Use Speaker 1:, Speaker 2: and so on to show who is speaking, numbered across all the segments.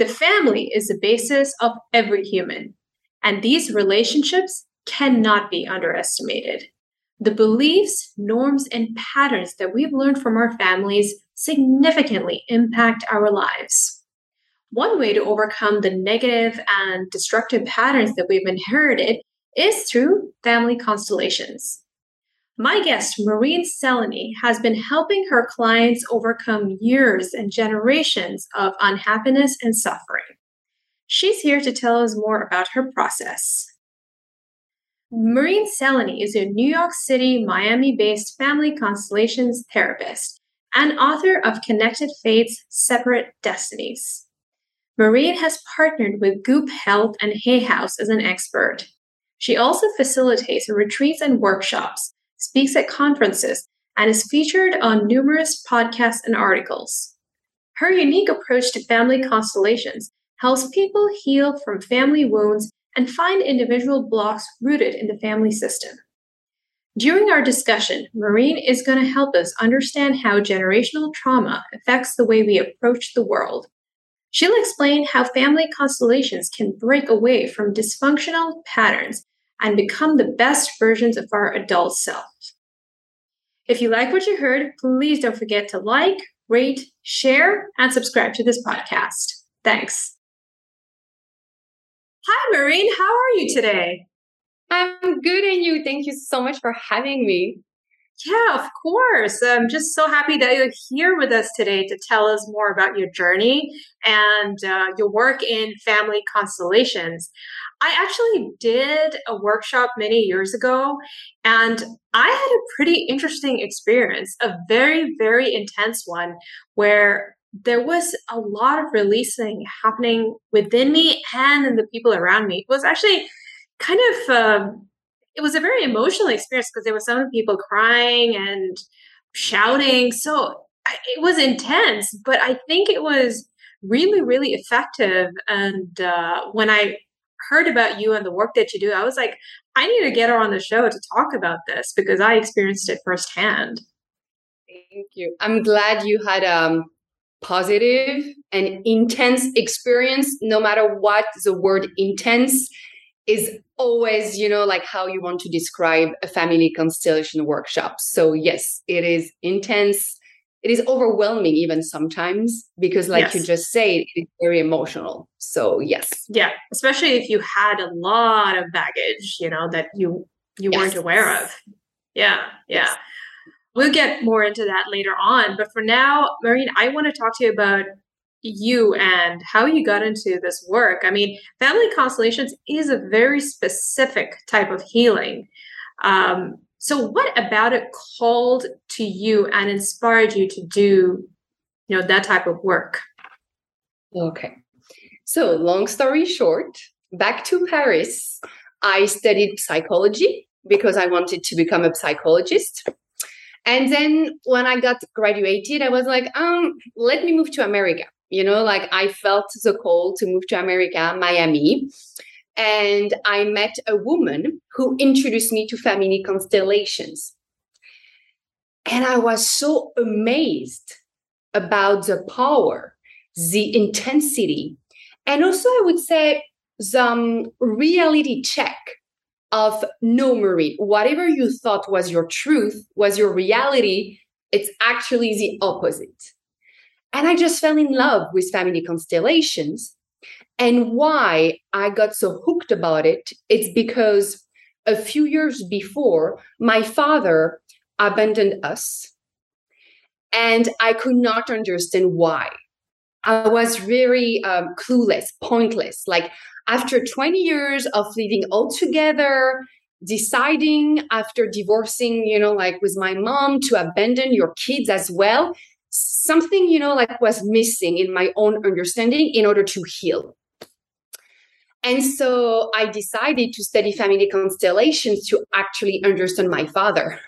Speaker 1: The family is the basis of every human, and these relationships cannot be underestimated. The beliefs, norms, and patterns that we've learned from our families significantly impact our lives. One way to overcome the negative and destructive patterns that we've inherited is through family constellations. My guest, Marine Sélénée, has been helping her clients overcome years and generations of unhappiness and suffering. She's here to tell us more about her process. Marine Sélénée is a New York City, Miami based family constellations therapist and author of Connected Fates Separate Destinies. Marine has partnered with Goop Health and Hay House as an expert. She also facilitates retreats and workshops speaks at conferences, and is featured on numerous podcasts and articles. Her unique approach to family constellations helps people heal from family wounds and find individual blocks rooted in the family system. During our discussion, Marine is going to help us understand how generational trauma affects the way we approach the world. She'll explain how family constellations can break away from dysfunctional patterns and become the best versions of our adult self. If you like what you heard, please don't forget to like, rate, share, and subscribe to this podcast. Thanks. Hi, Marine. How are you today?
Speaker 2: I'm good, and you? Thank you so much for having me.
Speaker 1: Yeah, of course. I'm just so happy that you're here with us today to tell us more about your journey and uh, your work in family constellations. I actually did a workshop many years ago, and I had a pretty interesting experience, a very, very intense one where there was a lot of releasing happening within me and in the people around me. It was actually kind of, um, it was a very emotional experience because there were some people crying and shouting. So it was intense, but I think it was really, really effective. And uh, when I heard about you and the work that you do, I was like, I need to get her on the show to talk about this because I experienced it firsthand.
Speaker 2: Thank you. I'm glad you had a um, positive and intense experience, no matter what the word intense is always, you know, like how you want to describe a family constellation workshop. So, yes, it is intense it is overwhelming even sometimes because like yes. you just said it's very emotional so yes
Speaker 1: yeah especially if you had a lot of baggage you know that you you yes. weren't aware of yeah yeah yes. we'll get more into that later on but for now marine I want to talk to you about you and how you got into this work I mean family constellations is a very specific type of healing um, so what about it called to you and inspired you to do, you know, that type of work?
Speaker 2: Okay. So long story short, back to Paris, I studied psychology because I wanted to become a psychologist. And then when I got graduated, I was like, um, let me move to America. You know, like I felt the call to move to America, Miami and I met a woman who introduced me to family constellations. And I was so amazed about the power, the intensity, and also I would say the um, reality check of no, Marie, whatever you thought was your truth, was your reality, it's actually the opposite. And I just fell in love with family constellations and why I got so hooked about it, it's because a few years before, my father abandoned us. And I could not understand why. I was very um, clueless, pointless. Like after 20 years of living all together, deciding after divorcing, you know, like with my mom to abandon your kids as well, something, you know, like was missing in my own understanding in order to heal. And so I decided to study family constellations to actually understand my father.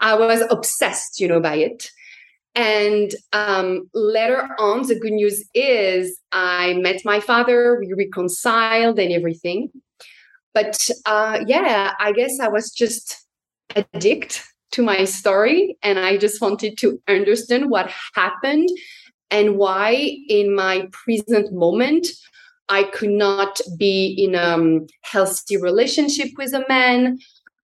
Speaker 2: I was obsessed, you know, by it. And um, later on, the good news is I met my father, we reconciled and everything. But uh, yeah, I guess I was just addicted to my story and I just wanted to understand what happened and why in my present moment I could not be in a um, healthy relationship with a man.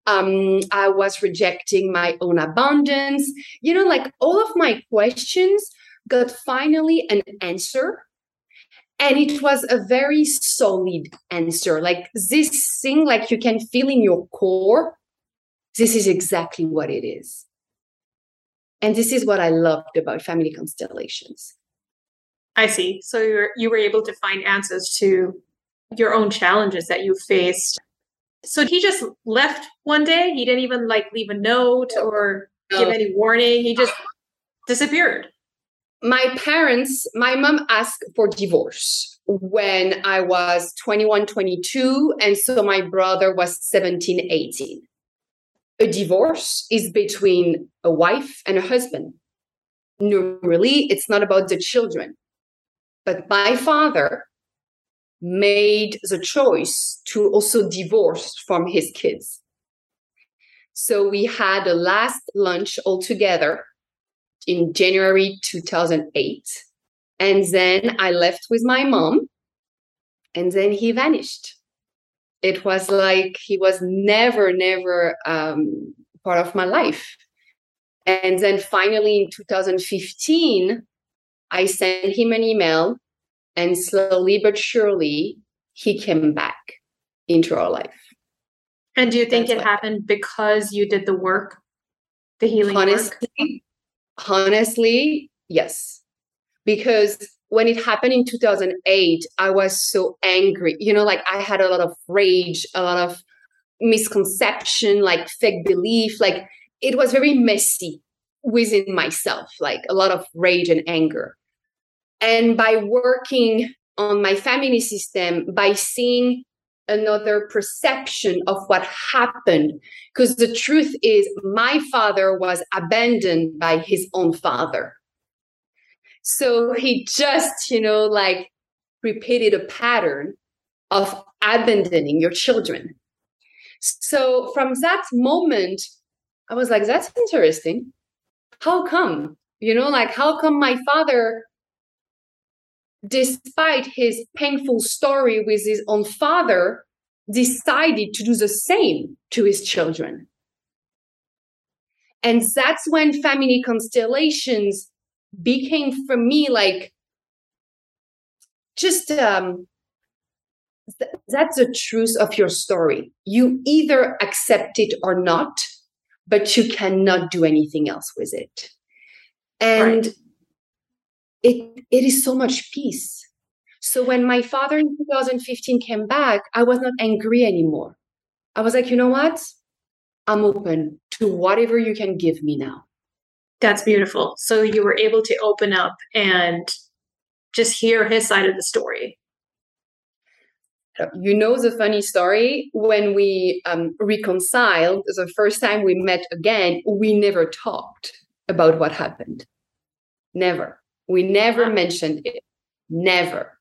Speaker 2: Um, I was rejecting my own abundance. You know, like all of my questions got finally an answer. And it was a very solid answer. Like this thing, like you can feel in your core, this is exactly what it is. And this is what I loved about family constellations.
Speaker 1: I see. So you were, you were able to find answers to your own challenges that you faced. So he just left one day. He didn't even like leave a note or no. give any warning. He just disappeared.
Speaker 2: My parents, my mom asked for divorce when I was 21, 22. And so my brother was 17, 18. A divorce is between a wife and a husband. Normally, it's not about the children but my father made the choice to also divorce from his kids. So we had a last lunch all together in January 2008. And then I left with my mom, and then he vanished. It was like he was never, never um, part of my life. And then finally in 2015, I sent him an email, and slowly but surely, he came back into our life.
Speaker 1: And do you think That's it happened because you did the work, the healing
Speaker 2: honestly,
Speaker 1: work?
Speaker 2: Honestly, yes. Because when it happened in 2008, I was so angry. You know, like I had a lot of rage, a lot of misconception, like fake belief. Like it was very messy within myself, like a lot of rage and anger. And by working on my family system, by seeing another perception of what happened, because the truth is, my father was abandoned by his own father. So he just, you know, like repeated a pattern of abandoning your children. So from that moment, I was like, that's interesting. How come? You know, like, how come my father despite his painful story with his own father, decided to do the same to his children. And that's when family constellations became for me like just um, th- that's the truth of your story. You either accept it or not, but you cannot do anything else with it. And right it it is so much peace. So when my father in 2015 came back, I was not angry anymore. I was like, you know what? I'm open to whatever you can give me now.
Speaker 1: That's beautiful. So you were able to open up and just hear his side of the story.
Speaker 2: You know the funny story when we um, reconciled the first time we met again, we never talked about what happened. Never. We never mentioned it. Never.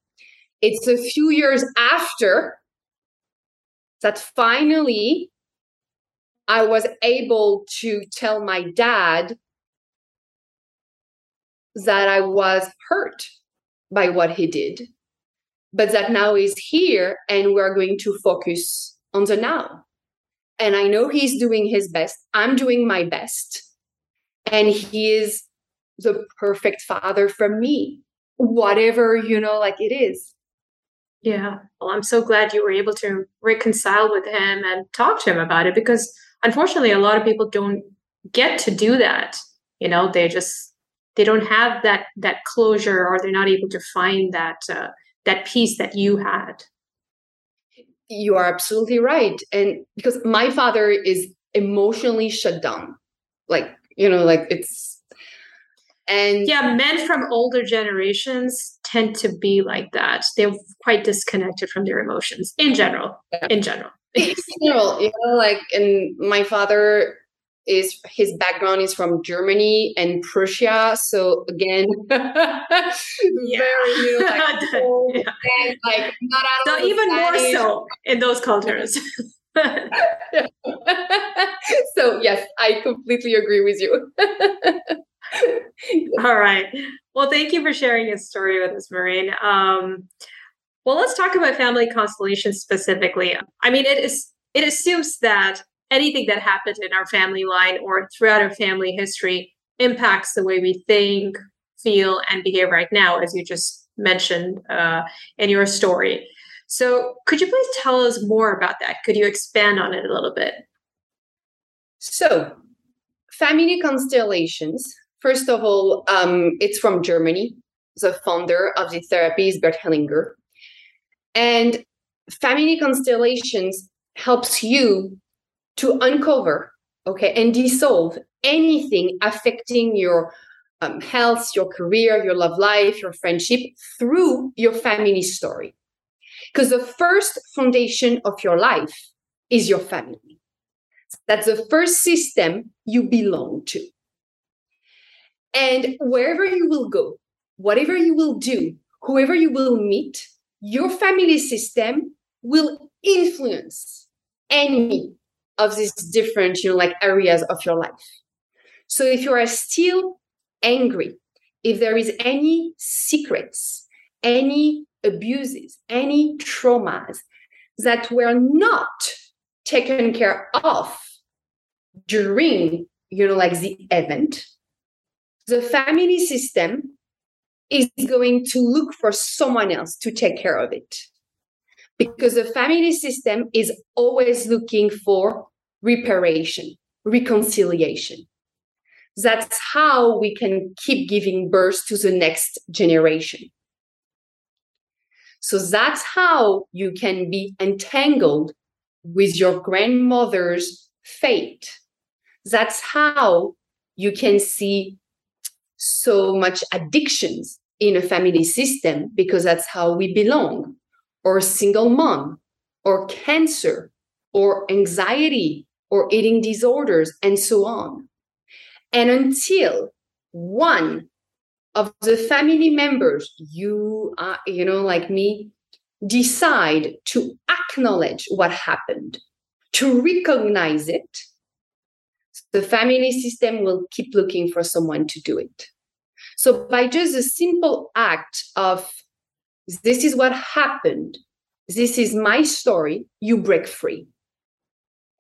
Speaker 2: It's a few years after that finally I was able to tell my dad that I was hurt by what he did, but that now he's here and we're going to focus on the now. And I know he's doing his best. I'm doing my best. And he is the perfect father for me, whatever, you know, like it is.
Speaker 1: Yeah. Well, I'm so glad you were able to reconcile with him and talk to him about it because unfortunately a lot of people don't get to do that. You know, they just they don't have that that closure or they're not able to find that uh, that peace that you had.
Speaker 2: You are absolutely right. And because my father is emotionally shut down. Like, you know, like it's and
Speaker 1: yeah, men from older generations tend to be like that. They're quite disconnected from their emotions in general. Yeah. In general.
Speaker 2: in general, you know, like, and my father is his background is from Germany and Prussia. So again, yeah. very you know, like,
Speaker 1: yeah. like not out so even more so in those cultures.
Speaker 2: so yes, I completely agree with you.
Speaker 1: All right. Well, thank you for sharing your story with us, Marine. Um, well, let's talk about family constellations specifically. I mean, it is it assumes that anything that happened in our family line or throughout our family history impacts the way we think, feel, and behave right now, as you just mentioned uh, in your story. So, could you please tell us more about that? Could you expand on it a little bit?
Speaker 2: So, family constellations First of all, um, it's from Germany. The founder of the therapy is Bert Hellinger. And family constellations helps you to uncover, okay, and dissolve anything affecting your um, health, your career, your love life, your friendship through your family story. Because the first foundation of your life is your family. That's the first system you belong to. And wherever you will go, whatever you will do, whoever you will meet, your family system will influence any of these different, you know, like areas of your life. So if you are still angry, if there is any secrets, any abuses, any traumas that were not taken care of during, you know, like the event, the family system is going to look for someone else to take care of it because the family system is always looking for reparation, reconciliation. That's how we can keep giving birth to the next generation. So that's how you can be entangled with your grandmother's fate. That's how you can see so much addictions in a family system because that's how we belong, or single mom, or cancer, or anxiety, or eating disorders, and so on. And until one of the family members, you, are, you know, like me, decide to acknowledge what happened, to recognize it, the family system will keep looking for someone to do it. So, by just a simple act of this is what happened, this is my story, you break free.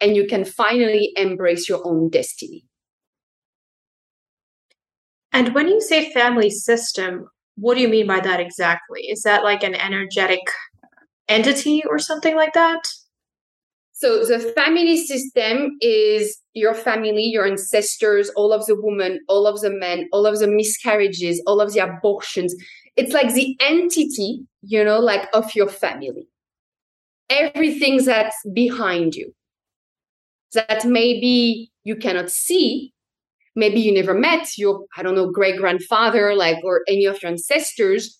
Speaker 2: And you can finally embrace your own destiny.
Speaker 1: And when you say family system, what do you mean by that exactly? Is that like an energetic entity or something like that?
Speaker 2: So the family system is your family, your ancestors, all of the women, all of the men, all of the miscarriages, all of the abortions. It's like the entity, you know, like of your family. Everything that's behind you that maybe you cannot see, maybe you never met your, I don't know, great grandfather, like, or any of your ancestors,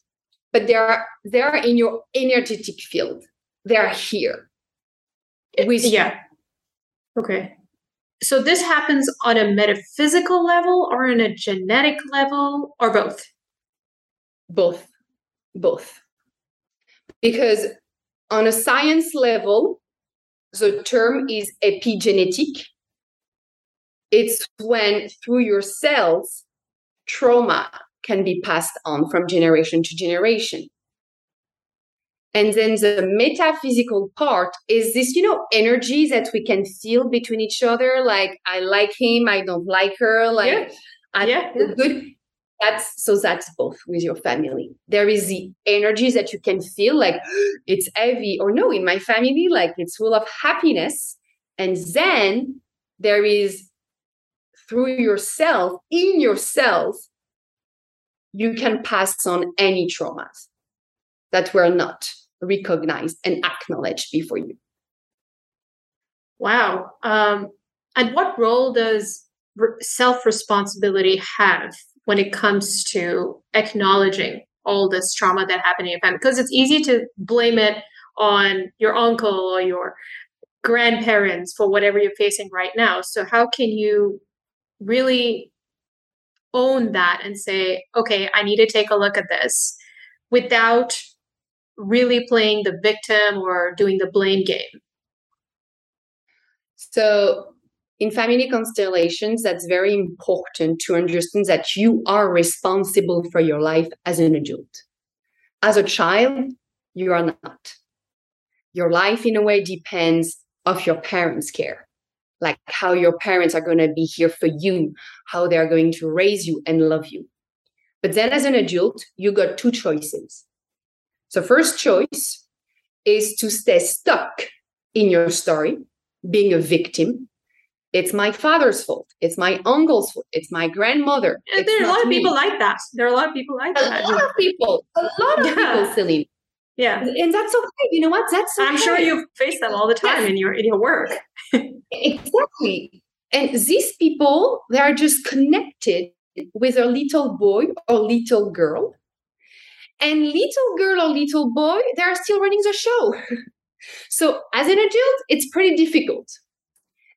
Speaker 2: but they are they are in your energetic field. They are here
Speaker 1: with yeah. Okay. So this happens on a metaphysical level or on a genetic level or both?
Speaker 2: Both. Both. Because on a science level, the term is epigenetic. It's when through your cells, trauma can be passed on from generation to generation. And then the metaphysical part is this, you know, energy that we can feel between each other. Like, I like him, I don't like her. Like, yeah. I yeah. good. that's so that's both with your family there is the energies that you can feel like it's heavy or no in my family like it's full of happiness and then there is through yourself in yourself you can pass on any traumas that were not recognized and acknowledged before you.
Speaker 1: Wow. Um, and what role does self responsibility have when it comes to acknowledging all this trauma that happened in your family? Because it's easy to blame it on your uncle or your grandparents for whatever you're facing right now. So how can you really own that and say okay i need to take a look at this without really playing the victim or doing the blame game
Speaker 2: so in family constellations, that's very important to understand that you are responsible for your life as an adult. As a child, you are not. Your life, in a way, depends of your parents' care, like how your parents are going to be here for you, how they are going to raise you and love you. But then, as an adult, you got two choices. So, first choice is to stay stuck in your story, being a victim, it's my father's fault. It's my uncle's fault. It's my grandmother.
Speaker 1: And there are a lot of me. people like that. There are a lot of people like
Speaker 2: a
Speaker 1: that.
Speaker 2: A lot of people. A lot of yeah. people, Celine.
Speaker 1: Yeah.
Speaker 2: And that's okay. You know what? That's okay.
Speaker 1: I'm sure you face them all the time yes. in your in your work.
Speaker 2: exactly. And these people, they are just connected with a little boy or little girl. And little girl or little boy, they are still running the show. so as an adult, it's pretty difficult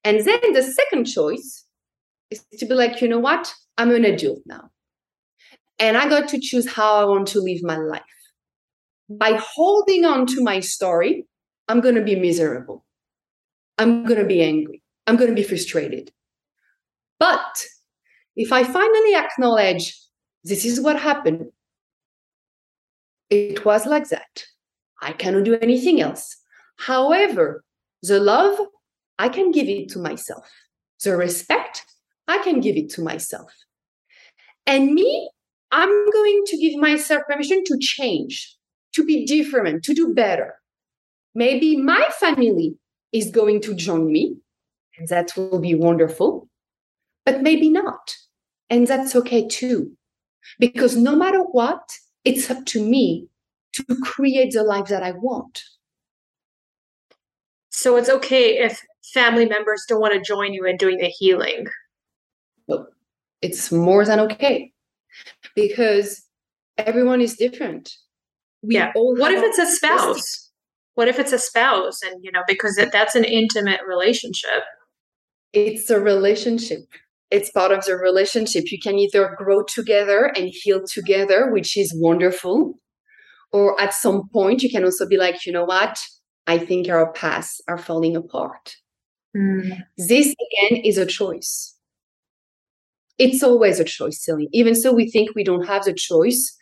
Speaker 2: and then the second choice is to be like, you know what? I'm an adult now. And I got to choose how I want to live my life. By holding on to my story, I'm going to be miserable. I'm going to be angry. I'm going to be frustrated. But if I finally acknowledge this is what happened, it was like that. I cannot do anything else. However, the love I can give it to myself. The respect, I can give it to myself. And me, I'm going to give myself permission to change, to be different, to do better. Maybe my family is going to join me, and that will be wonderful, but maybe not. And that's okay too. Because no matter what, it's up to me to create the life that I want.
Speaker 1: So it's okay if family members don't want to join you in doing the healing.
Speaker 2: It's more than okay because everyone is different.
Speaker 1: We yeah. what if it's a spouse? What if it's a spouse and you know because that's an intimate relationship?
Speaker 2: It's a relationship. It's part of the relationship. You can either grow together and heal together, which is wonderful, or at some point you can also be like, you know what? I think our paths are falling apart. Mm. This again is a choice. It's always a choice, Celine. Even so, we think we don't have the choice,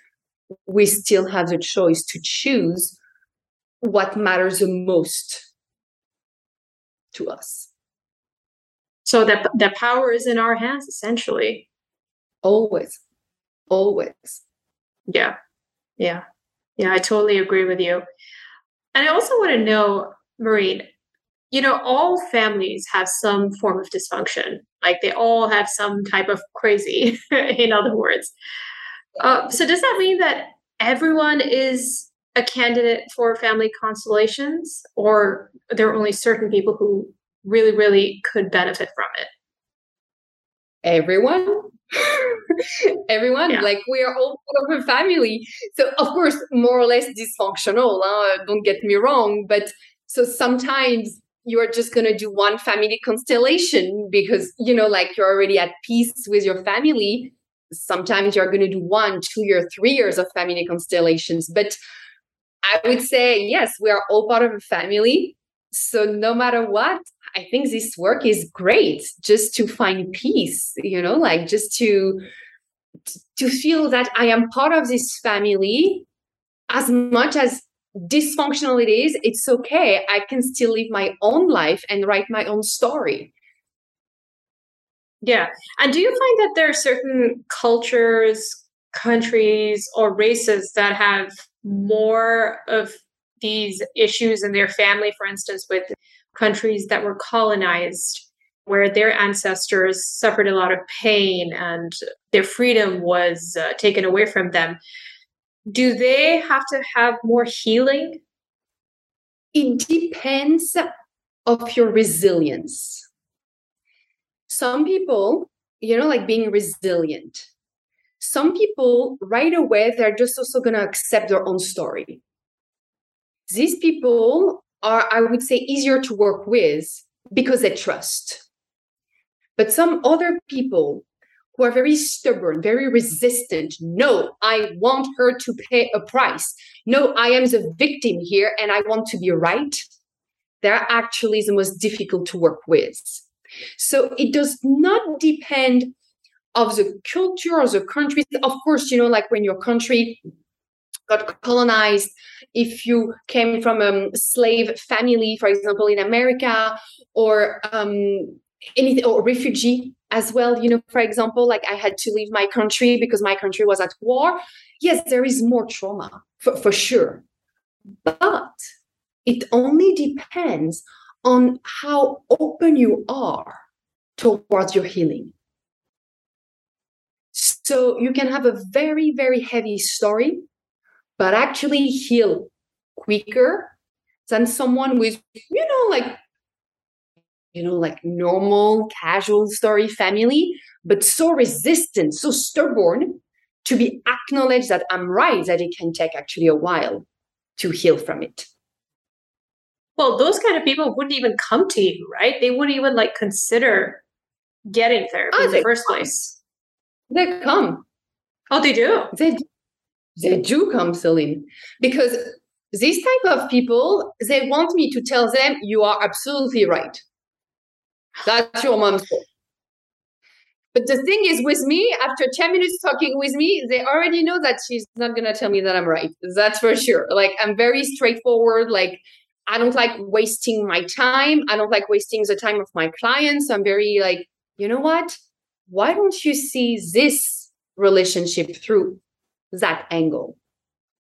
Speaker 2: we still have the choice to choose what matters the most to us.
Speaker 1: So that the power is in our hands, essentially.
Speaker 2: Always, always.
Speaker 1: Yeah, yeah, yeah. I totally agree with you. And I also want to know, Marine, you know, all families have some form of dysfunction. Like they all have some type of crazy, in other words. Uh, so does that mean that everyone is a candidate for family constellations, or there are only certain people who really, really could benefit from it?
Speaker 2: Everyone. everyone yeah. like we are all part of a family so of course more or less dysfunctional uh, don't get me wrong but so sometimes you are just going to do one family constellation because you know like you're already at peace with your family sometimes you're going to do one two year three years of family constellations but i would say yes we are all part of a family so no matter what i think this work is great just to find peace you know like just to to feel that i am part of this family as much as dysfunctional it is, it's okay. I can still live my own life and write my own story.
Speaker 1: Yeah. And do you find that there are certain cultures, countries or races that have more of these issues in their family, for instance, with countries that were colonized, where their ancestors suffered a lot of pain and their freedom was uh, taken away from them. Do they have to have more healing?
Speaker 2: It depends of your resilience. Some people, you know, like being resilient. Some people right away they're just also going to accept their own story these people are, I would say, easier to work with because they trust. But some other people who are very stubborn, very resistant, no, I want her to pay a price. No, I am the victim here and I want to be right. They're actually the most difficult to work with. So it does not depend of the culture or the country. Of course, you know, like when your country got colonized, if you came from a slave family, for example, in America, or um, anything, or refugee as well. You know, for example, like I had to leave my country because my country was at war. Yes, there is more trauma for, for sure, but it only depends on how open you are towards your healing. So you can have a very, very heavy story but actually heal quicker than someone with, you know, like, you know, like normal, casual story family, but so resistant, so stubborn to be acknowledged that I'm right, that it can take actually a while to heal from it.
Speaker 1: Well, those kind of people wouldn't even come to you, right? They wouldn't even like consider getting therapy oh, in ah, the first come. place.
Speaker 2: They come.
Speaker 1: Oh, they do.
Speaker 2: They do they do come, Celine, because these type of people, they want me to tell them, you are absolutely right. That's your mom's fault. But the thing is, with me, after 10 minutes talking with me, they already know that she's not going to tell me that I'm right. That's for sure. Like, I'm very straightforward. Like, I don't like wasting my time. I don't like wasting the time of my clients. I'm very like, you know what? Why don't you see this relationship through that angle.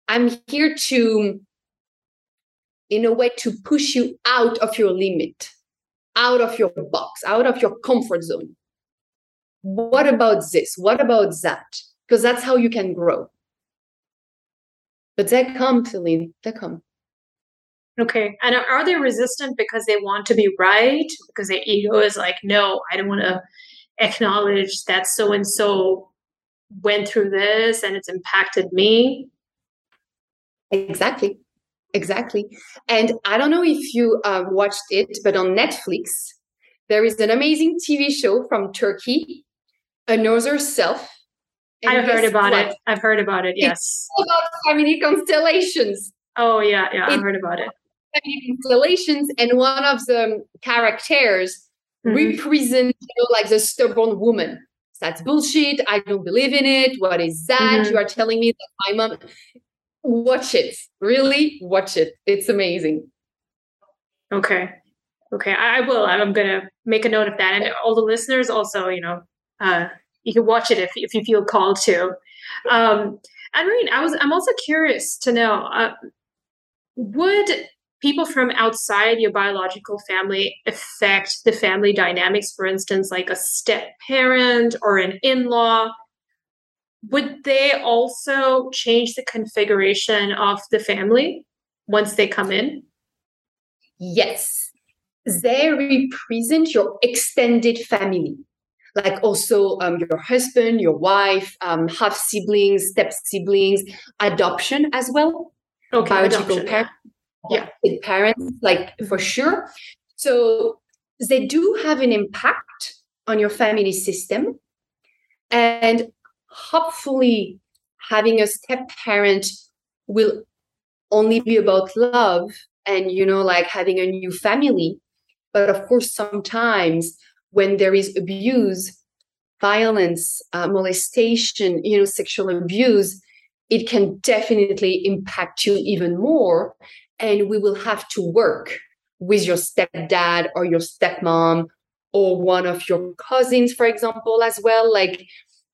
Speaker 2: I'm here to, in a way, to push you out of your limit, out of your box, out of your comfort zone. What about this? What about that? Because that's how you can grow. But they come, Celine, they come.
Speaker 1: Okay. And are they resistant because they want to be right? Because their ego is like, no, I don't want to acknowledge that so and so went through this and it's impacted me.
Speaker 2: Exactly. Exactly. And I don't know if you uh, watched it, but on Netflix, there is an amazing TV show from Turkey, Another Self.
Speaker 1: I've heard about what? it. I've heard about it. Yes. It's
Speaker 2: about family constellations.
Speaker 1: Oh yeah, yeah, I've heard about it.
Speaker 2: Family constellations, and one of the characters mm-hmm. represents you know, like the stubborn woman that's bullshit. I don't believe in it. What is that? Mm-hmm. You are telling me that my mom. Watch it. Really watch it. It's amazing.
Speaker 1: Okay. Okay. I will. I'm going to make a note of that. And all the listeners also, you know, uh, you can watch it if, if you feel called to. Um, Irene, I was, I'm also curious to know, uh, would people from outside your biological family affect the family dynamics, for instance, like a step parent or an in law? Would they also change the configuration of the family once they come in?
Speaker 2: Yes. They represent your extended family like also um, your husband, your wife, um, half siblings, step siblings, adoption as well.
Speaker 1: Okay, biological parents
Speaker 2: yeah with parents like for sure. So they do have an impact on your family system. And hopefully having a step parent will only be about love and you know like having a new family. But of course sometimes when there is abuse violence uh, molestation you know sexual abuse it can definitely impact you even more and we will have to work with your stepdad or your stepmom or one of your cousins for example as well like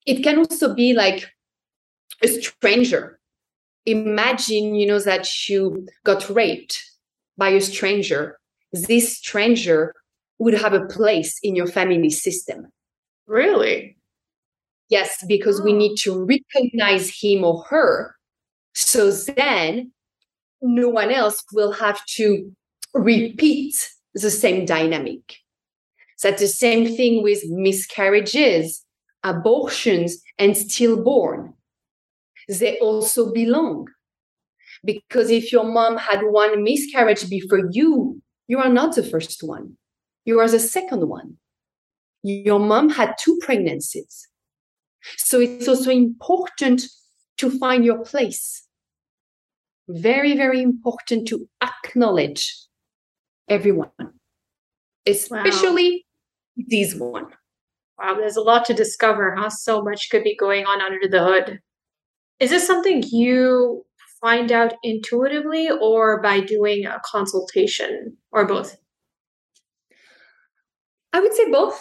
Speaker 2: it can also be like a stranger. Imagine, you know, that you got raped by a stranger. This stranger would have a place in your family system.
Speaker 1: Really?
Speaker 2: Yes, because we need to recognize him or her. So then no one else will have to repeat the same dynamic. That's the same thing with miscarriages, abortions, and stillborn. They also belong. Because if your mom had one miscarriage before you, you are not the first one. You are the second one. Your mom had two pregnancies. So it's also important to find your place. Very, very important to acknowledge everyone, especially wow. this one.
Speaker 1: Wow, there's a lot to discover, huh? So much could be going on under the hood. Is this something you find out intuitively or by doing a consultation or both?
Speaker 2: I would say both.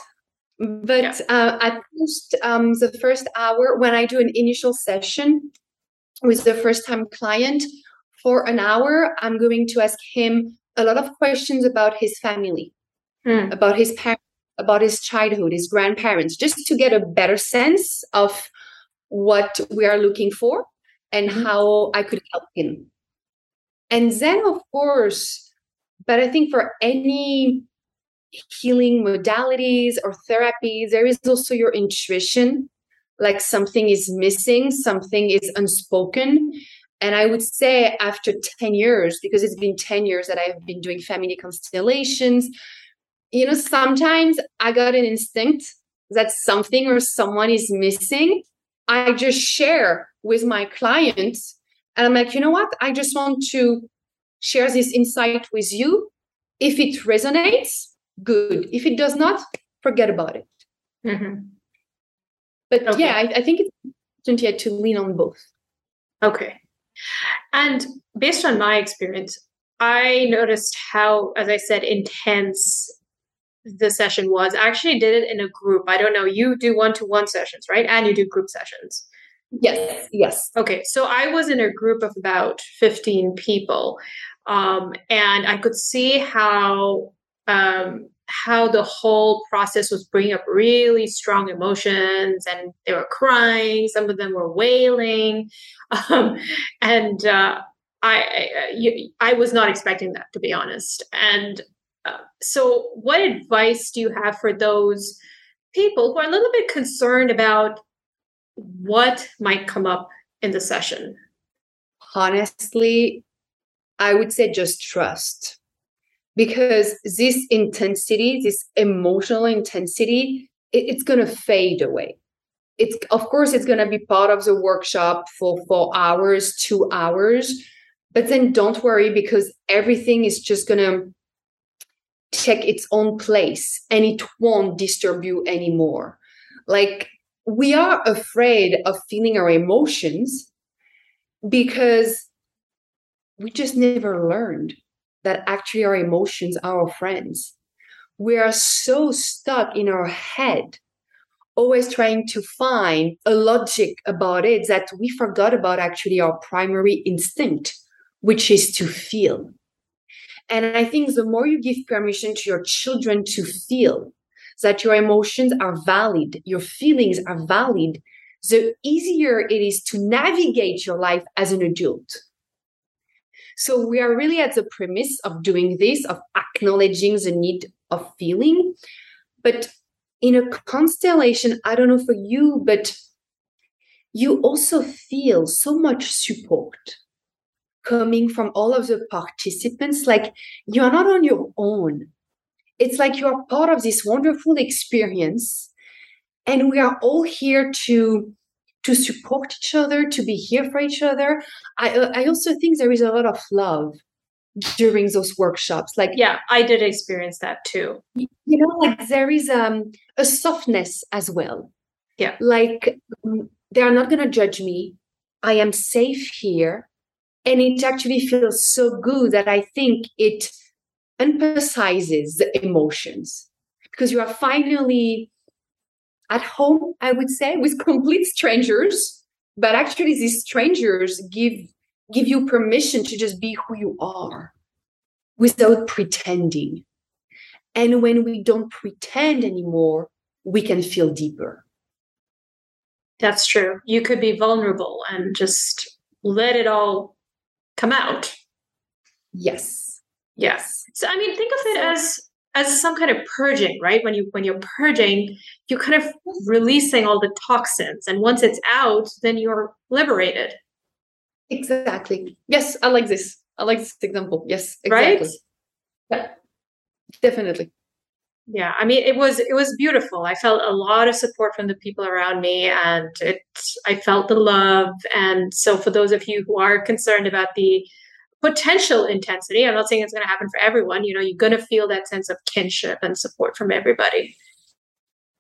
Speaker 2: But yeah. uh, at first, um, the first hour, when I do an initial session with the first time client, for an hour, I'm going to ask him a lot of questions about his family, mm. about his parents, about his childhood, his grandparents, just to get a better sense of what we are looking for and mm-hmm. how I could help him. And then, of course, but I think for any healing modalities or therapies, there is also your intuition, like something is missing, something is unspoken. And I would say after 10 years, because it's been 10 years that I've been doing family constellations, you know, sometimes I got an instinct that something or someone is missing. I just share with my clients. And I'm like, you know what? I just want to share this insight with you. If it resonates, good. If it does not, forget about it. Mm-hmm. But okay. yeah, I, I, think it's important yet to lean on both.
Speaker 1: Okay. And based on my experience, I noticed how, as I said, intense the session was. I actually did it in a group. I don't know. You do one to one sessions, right? And you do group sessions.
Speaker 2: Yes. Yes.
Speaker 1: Okay. So I was in a group of about 15 people. Um, and I could see how um, how the whole process was bringing up really strong emotions and they were crying some of them were wailing. Um, and uh, I, I, I was not expecting that to be honest. And uh, so what advice do you have for those people who are a little bit concerned about what might come up in the session?
Speaker 2: Honestly i would say just trust because this intensity, this emotional intensity, it, it's going to fade away. It's of course it's going to be part of the workshop for four hours, two hours, but then don't worry because everything is just going to take its own place and it won't disturb you anymore. Like we are afraid of feeling our emotions because we just never learned that actually our emotions are our friends. We are so stuck in our head, always trying to find a logic about it that we forgot about actually our primary instinct, which is to feel. And I think the more you give permission to your children to feel that your emotions are valid, your feelings are valid, the easier it is to navigate your life as an adult. So we are really at the premise of doing this, of acknowledging the need of feeling. But in a constellation, I don't know for you, but you also feel so much support coming from all of the participants. Like you are not on your own. It's like you are part of this wonderful experience. And we are all here to to support each other, to be here for each other. I I also think there is a lot of love during those workshops. Like
Speaker 1: yeah, I did experience that too.
Speaker 2: You know, like there is um a softness as well.
Speaker 1: Yeah,
Speaker 2: like um, they are not going to judge me. I am safe here, and it actually feels so good that I think it emphasizes the emotions because you are finally at home, I would say, with complete strangers, but actually these strangers give give you permission to just be who you are without pretending. And when we don't pretend anymore we can feel deeper.
Speaker 1: That's true. You could be vulnerable and just let it all come out.
Speaker 2: Yes.
Speaker 1: Yes. So i mean think of it as as some kind of purging right? When you when you're purging you're kind of releasing all the toxins. And once it's out then you're liberated.
Speaker 2: Exactly. Yes i like this. I like this example. Yes exactly.
Speaker 1: right
Speaker 2: yeah definitely.
Speaker 1: Yeah i mean it was it was beautiful. I felt a lot of support from the people around me and it i felt the love. And so for those of you who are concerned about the potential intensity. I'm not saying it's going to happen for everyone you know you're going to feel that sense of kinship and support from everybody.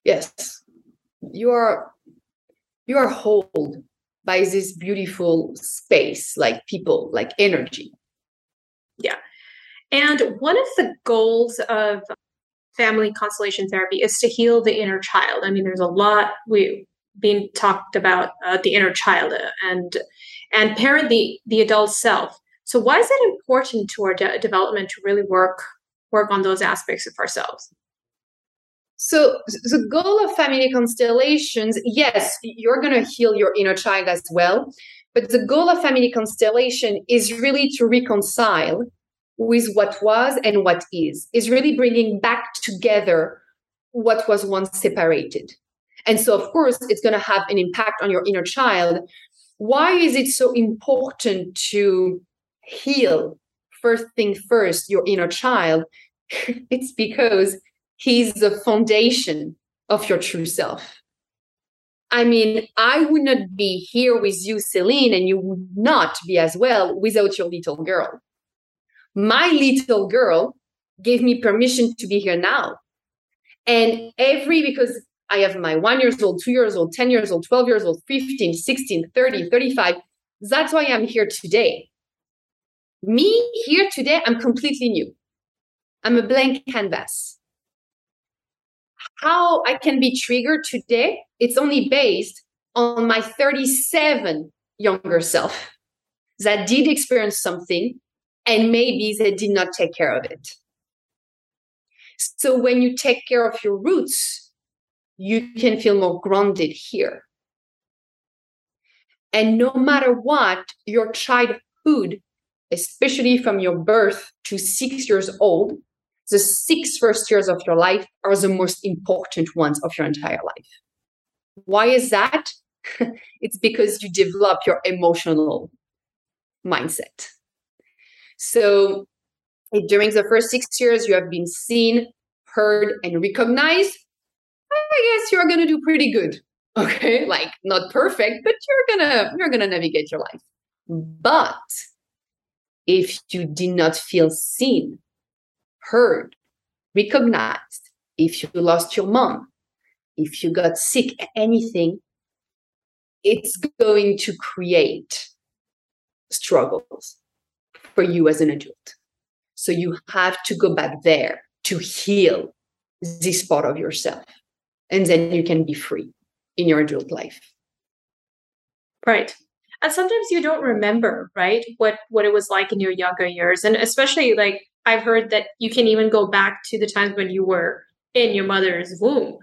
Speaker 2: Yes. You are you are held by this beautiful space like people like energy.
Speaker 1: Yeah. And one of the goals of family constellation therapy is to heal the inner child. I mean, there's a lot we being talked about uh, the inner child uh, and and parent the the adult self. So why is it important to our de- development to really work work on those aspects of ourselves?
Speaker 2: So the goal of family constellations, yes, you're going to heal your inner child as well, but the goal of family constellation is really to reconcile with what was and what is, is really bringing back together what was once separated. And so, of course, it's going to have an impact on your inner child. Why is it so important to heal first thing first, your inner child? it's because he's the foundation of your true self. I mean, I would not be here with you, Celine, and you would not be as well without your little girl my little girl gave me permission to be here now. And every, because I have my one years old, two years old, 10 years old, 12 years old, 15, 16, 30, 35. That's why I'm here today. Me here today, I'm completely new. I'm a blank canvas. How I can be triggered today, it's only based on my 37 younger self that did experience something and maybe they did not take care of it. So when you take care of your roots, you can feel more grounded here. And no matter what, your childhood, especially from your birth to six years old, the six first years of your life are the most important ones of your entire life. Why is that? it's because you develop your emotional mindset. So during the first six years, you have been seen, heard, and recognized. I guess you're gonna do pretty good. Okay, like not perfect, but you're gonna you're gonna navigate your life. But if you did not feel seen, heard, recognized, if you lost your mom, if you got sick, anything, it's going to create struggles for you as an adult. So you have to go back there to heal this part of yourself. And then you can be free in your adult life.
Speaker 1: Right. And sometimes you don't remember, right? What what it was like in your younger years. And especially like I've heard that you can even go back to the times when you were in your mother's womb.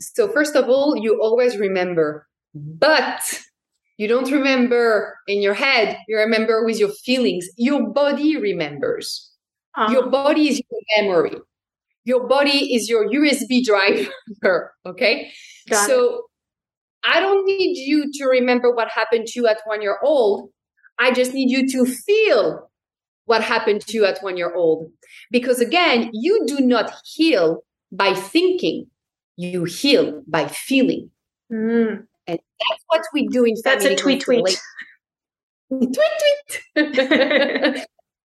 Speaker 2: So first of all, you always remember, but you don't remember in your head, you remember with your feelings. Your body remembers. Uh-huh. Your body is your memory. Your body is your USB driver. okay. Got so it. I don't need you to remember what happened to you at one year old. I just need you to feel what happened to you at one year old. Because again, you do not heal by thinking, you heal by feeling. Mm. And that's what we do in
Speaker 1: That's a tweet tweet.
Speaker 2: tweet tweet.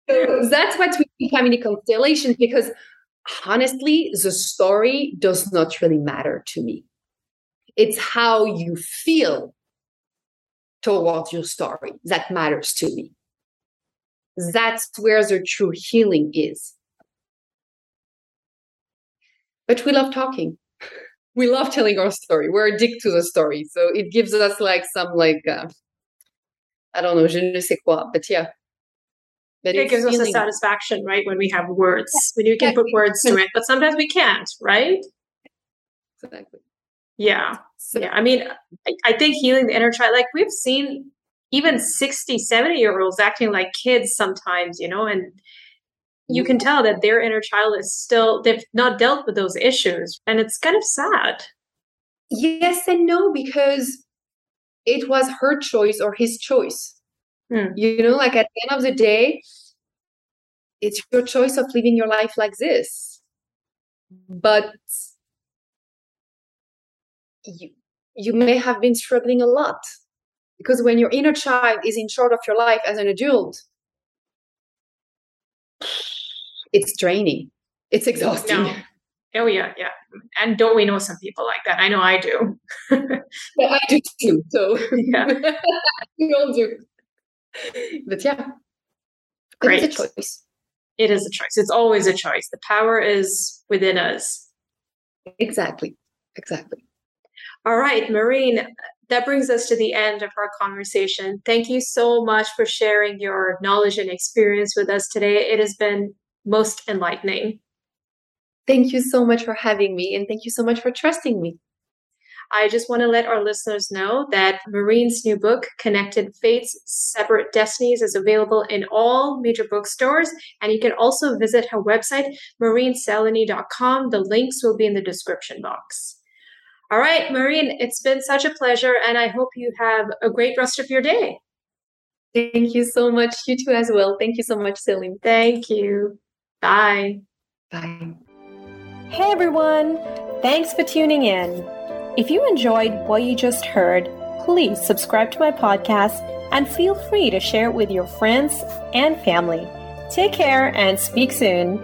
Speaker 2: so that's what we do in family constellation because honestly, the story does not really matter to me. It's how you feel towards your story that matters to me. That's where the true healing is. But we love talking. we love telling our story. We're addicted to the story. So it gives us like some like uh, I don't know, je ne sais quoi, but yeah.
Speaker 1: But it gives feeling... us a satisfaction, right? When we have words, yeah. when you can put words to it, but sometimes we can't, right?
Speaker 2: Exactly.
Speaker 1: Yeah. So, yeah. I mean, I, I think healing the inner child, like we've seen even 60, 70 year olds acting like kids sometimes, you know, and you can tell that their inner child is still, they've not dealt with those issues. And it's kind of sad.
Speaker 2: Yes and no, because it was her choice or his choice. Hmm. You know, like at the end of the day, it's your choice of living your life like this. But you, you may have been struggling a lot because when your inner child is in charge of your life as an adult, it's draining. It's exhausting.
Speaker 1: No. Oh yeah, yeah. And don't we know some people like that? I know I do.
Speaker 2: yeah, I do too. So yeah, we all do. But yeah,
Speaker 1: great it choice. It is a choice. It's always a choice. The power is within us.
Speaker 2: Exactly. Exactly.
Speaker 1: All right, Marine, that brings us to the end of our conversation. Thank you so much for sharing your knowledge and experience with us today. It has been most enlightening.
Speaker 2: Thank you so much for having me, and thank you so much for trusting me.
Speaker 1: I just want to let our listeners know that Marine's new book, Connected Fates Separate Destinies, is available in all major bookstores. And you can also visit her website, marineselenee.com. The links will be in the description box. All right, Marine, it's been such a pleasure, and I hope you have a great rest of your day.
Speaker 2: Thank you so much. You too, as well. Thank you so much, Celine.
Speaker 1: Thank you. Bye.
Speaker 2: Bye.
Speaker 1: Hey, everyone. Thanks for tuning in. If you enjoyed what you just heard, please subscribe to my podcast and feel free to share it with your friends and family. Take care and speak soon.